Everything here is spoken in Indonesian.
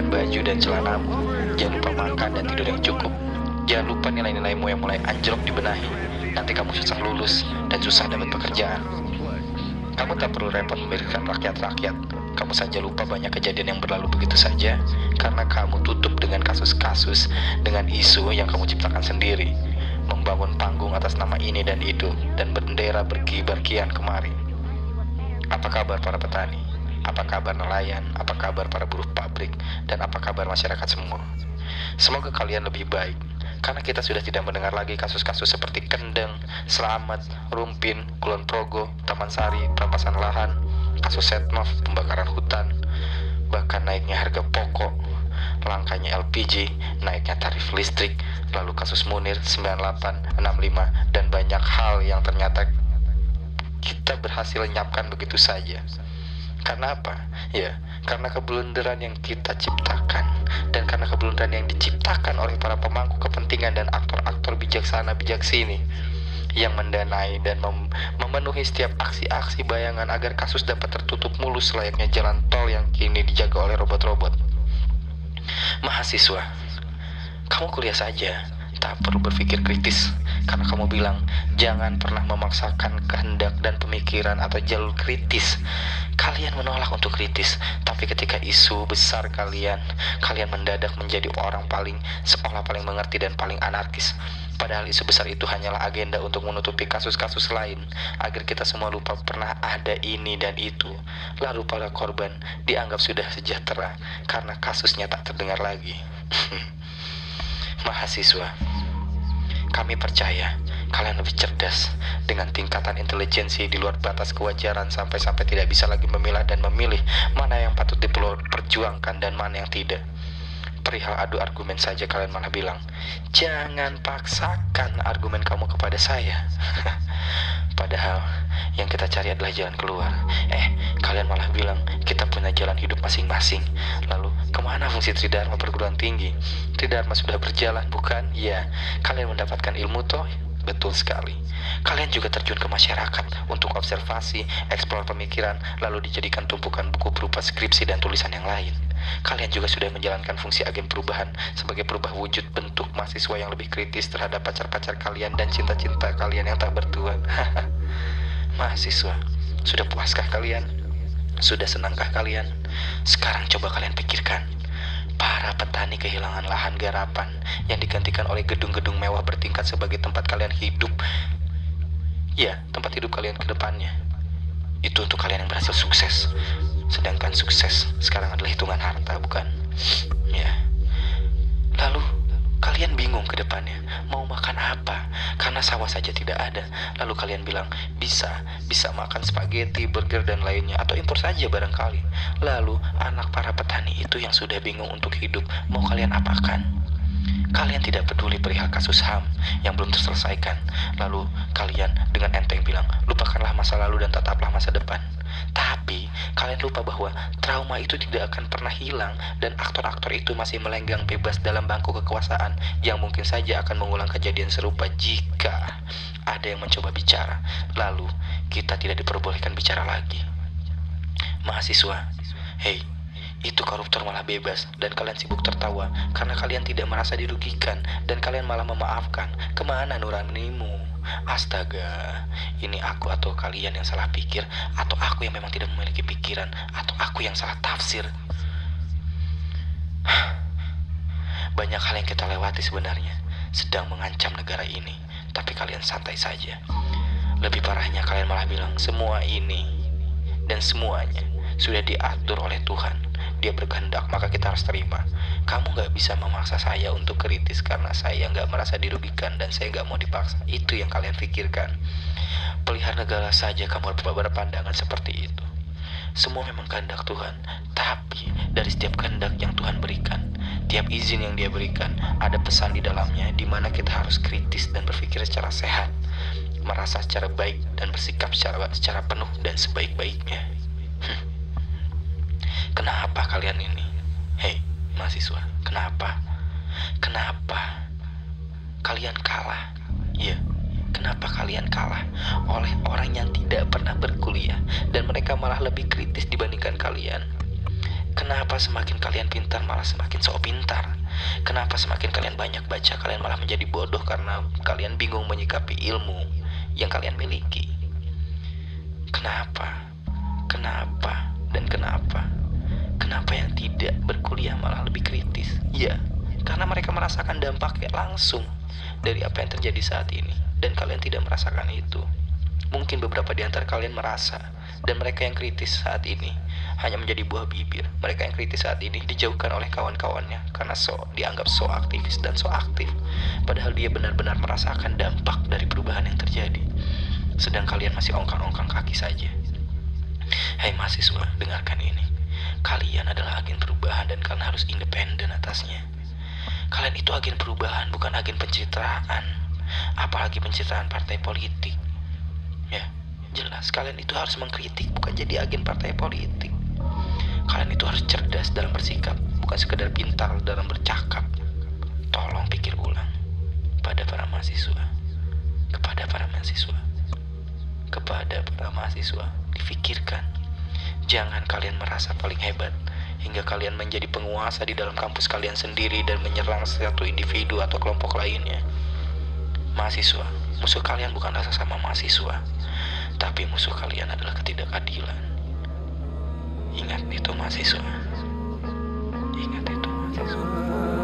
baju dan celanamu. Jangan lupa makan dan tidur yang cukup. Jangan lupa nilai-nilaimu yang mulai anjlok dibenahi. Nanti kamu susah lulus dan susah dapat pekerjaan. Kamu tak perlu repot memikirkan rakyat-rakyat. Kamu saja lupa banyak kejadian yang berlalu begitu saja karena kamu tutup dengan kasus-kasus, dengan isu yang kamu ciptakan sendiri. Membangun panggung atas nama ini dan itu dan bendera berkibar kian kemari. Apa kabar para petani? Apa kabar nelayan? Apa kabar para buruh pabrik? Dan apa kabar masyarakat semua? Semoga kalian lebih baik karena kita sudah tidak mendengar lagi kasus-kasus seperti Kendeng, Selamat, Rumpin, Kulon Progo, Taman Sari, perampasan lahan, kasus Setnov, pembakaran hutan, bahkan naiknya harga pokok, langkanya LPG, naiknya tarif listrik, lalu kasus Munir 98, 65, dan banyak hal yang ternyata kita berhasil lenyapkan begitu saja. Karena apa? Ya, karena kebelunderan yang kita ciptakan dan karena kebelunderan yang diciptakan oleh para pemangku kepentingan dan aktor-aktor bijaksana bijaksini yang mendanai dan mem memenuhi setiap aksi-aksi bayangan agar kasus dapat tertutup mulus layaknya jalan tol yang kini dijaga oleh robot-robot. Mahasiswa, kamu kuliah saja, tak perlu berpikir kritis karena kamu bilang jangan pernah memaksakan kehendak dan pemikiran atau jalur kritis Kalian menolak untuk kritis, tapi ketika isu besar kalian, kalian mendadak menjadi orang paling seolah paling mengerti dan paling anarkis. Padahal isu besar itu hanyalah agenda untuk menutupi kasus-kasus lain, agar kita semua lupa pernah ada ini dan itu. Lalu para korban dianggap sudah sejahtera karena kasusnya tak terdengar lagi. Mahasiswa, kami percaya kalian lebih cerdas dengan tingkatan intelijensi di luar batas kewajaran sampai-sampai tidak bisa lagi memilah dan memilih mana yang patut diperjuangkan dan mana yang tidak. Perihal adu argumen saja kalian malah bilang, jangan paksakan argumen kamu kepada saya. Padahal yang kita cari adalah jalan keluar. Eh, kalian malah bilang kita punya jalan hidup masing-masing. Lalu ke mana fungsi Tridharma perguruan tinggi? Tridharma sudah berjalan, bukan? Ya, kalian mendapatkan ilmu toh Betul sekali. Kalian juga terjun ke masyarakat untuk observasi, eksplor pemikiran, lalu dijadikan tumpukan buku berupa skripsi dan tulisan yang lain. Kalian juga sudah menjalankan fungsi agen perubahan sebagai perubah wujud bentuk mahasiswa yang lebih kritis terhadap pacar-pacar kalian dan cinta-cinta kalian yang tak bertuan. mahasiswa, sudah puaskah kalian? Sudah senangkah kalian? Sekarang coba kalian pikirkan Para petani kehilangan lahan garapan yang digantikan oleh gedung-gedung mewah bertingkat sebagai tempat kalian hidup. Ya, tempat hidup kalian ke depannya. Itu untuk kalian yang berhasil sukses. Sedangkan sukses sekarang adalah hitungan harta, bukan? Ya. Kalian bingung ke depannya, mau makan apa? Karena sawah saja tidak ada. Lalu kalian bilang, bisa, bisa makan spaghetti, burger, dan lainnya. Atau impor saja barangkali. Lalu, anak para petani itu yang sudah bingung untuk hidup, mau kalian apakan? Kalian tidak peduli perihal kasus HAM yang belum terselesaikan. Lalu kalian dengan enteng bilang, lupakanlah masa lalu dan tetaplah masa depan. Tapi kalian lupa bahwa trauma itu tidak akan pernah hilang dan aktor-aktor itu masih melenggang bebas dalam bangku kekuasaan yang mungkin saja akan mengulang kejadian serupa jika ada yang mencoba bicara. Lalu kita tidak diperbolehkan bicara lagi. Mahasiswa, hei, itu koruptor malah bebas dan kalian sibuk tertawa karena kalian tidak merasa dirugikan dan kalian malah memaafkan. Ke mana nuranimu? Astaga, ini aku atau kalian yang salah pikir, atau aku yang memang tidak memiliki pikiran, atau aku yang salah tafsir. Banyak hal yang kita lewati sebenarnya, sedang mengancam negara ini, tapi kalian santai saja. Lebih parahnya kalian malah bilang semua ini dan semuanya sudah diatur oleh Tuhan dia berkehendak maka kita harus terima kamu nggak bisa memaksa saya untuk kritis karena saya nggak merasa dirugikan dan saya nggak mau dipaksa. Itu yang kalian pikirkan. Pelihara negara saja kamu berpandangan seperti itu. Semua memang kehendak Tuhan. Tapi dari setiap kehendak yang Tuhan berikan tiap izin yang dia berikan ada pesan di dalamnya di mana kita harus kritis dan berpikir secara sehat merasa secara baik dan bersikap secara secara penuh dan sebaik-baiknya. Kenapa kalian ini? Hei, mahasiswa, kenapa? Kenapa kalian kalah? Iya, kenapa kalian kalah oleh orang yang tidak pernah berkuliah dan mereka malah lebih kritis dibandingkan kalian? Kenapa semakin kalian pintar malah semakin sok pintar? Kenapa semakin kalian banyak baca kalian malah menjadi bodoh karena kalian bingung menyikapi ilmu yang kalian miliki? Kenapa? Kenapa? Dan kenapa? Kenapa yang tidak berkuliah malah lebih kritis? Ya, karena mereka merasakan dampaknya langsung dari apa yang terjadi saat ini dan kalian tidak merasakan itu. Mungkin beberapa di antara kalian merasa dan mereka yang kritis saat ini hanya menjadi buah bibir. Mereka yang kritis saat ini dijauhkan oleh kawan-kawannya karena so dianggap so aktivis dan so aktif. Padahal dia benar-benar merasakan dampak dari perubahan yang terjadi. Sedang kalian masih ongkang-ongkang kaki saja. Hai mahasiswa, dengarkan ini. Kalian adalah agen perubahan dan kalian harus independen atasnya. Kalian itu agen perubahan, bukan agen pencitraan. Apalagi pencitraan partai politik. Ya, jelas kalian itu harus mengkritik, bukan jadi agen partai politik. Kalian itu harus cerdas dalam bersikap, bukan sekedar pintar dalam bercakap. Tolong pikir ulang pada para mahasiswa, kepada para mahasiswa, kepada para mahasiswa, difikirkan. Jangan kalian merasa paling hebat hingga kalian menjadi penguasa di dalam kampus kalian sendiri dan menyerang satu individu atau kelompok lainnya. Mahasiswa, musuh kalian bukanlah sesama mahasiswa, tapi musuh kalian adalah ketidakadilan. Ingat itu mahasiswa. Ingat itu mahasiswa.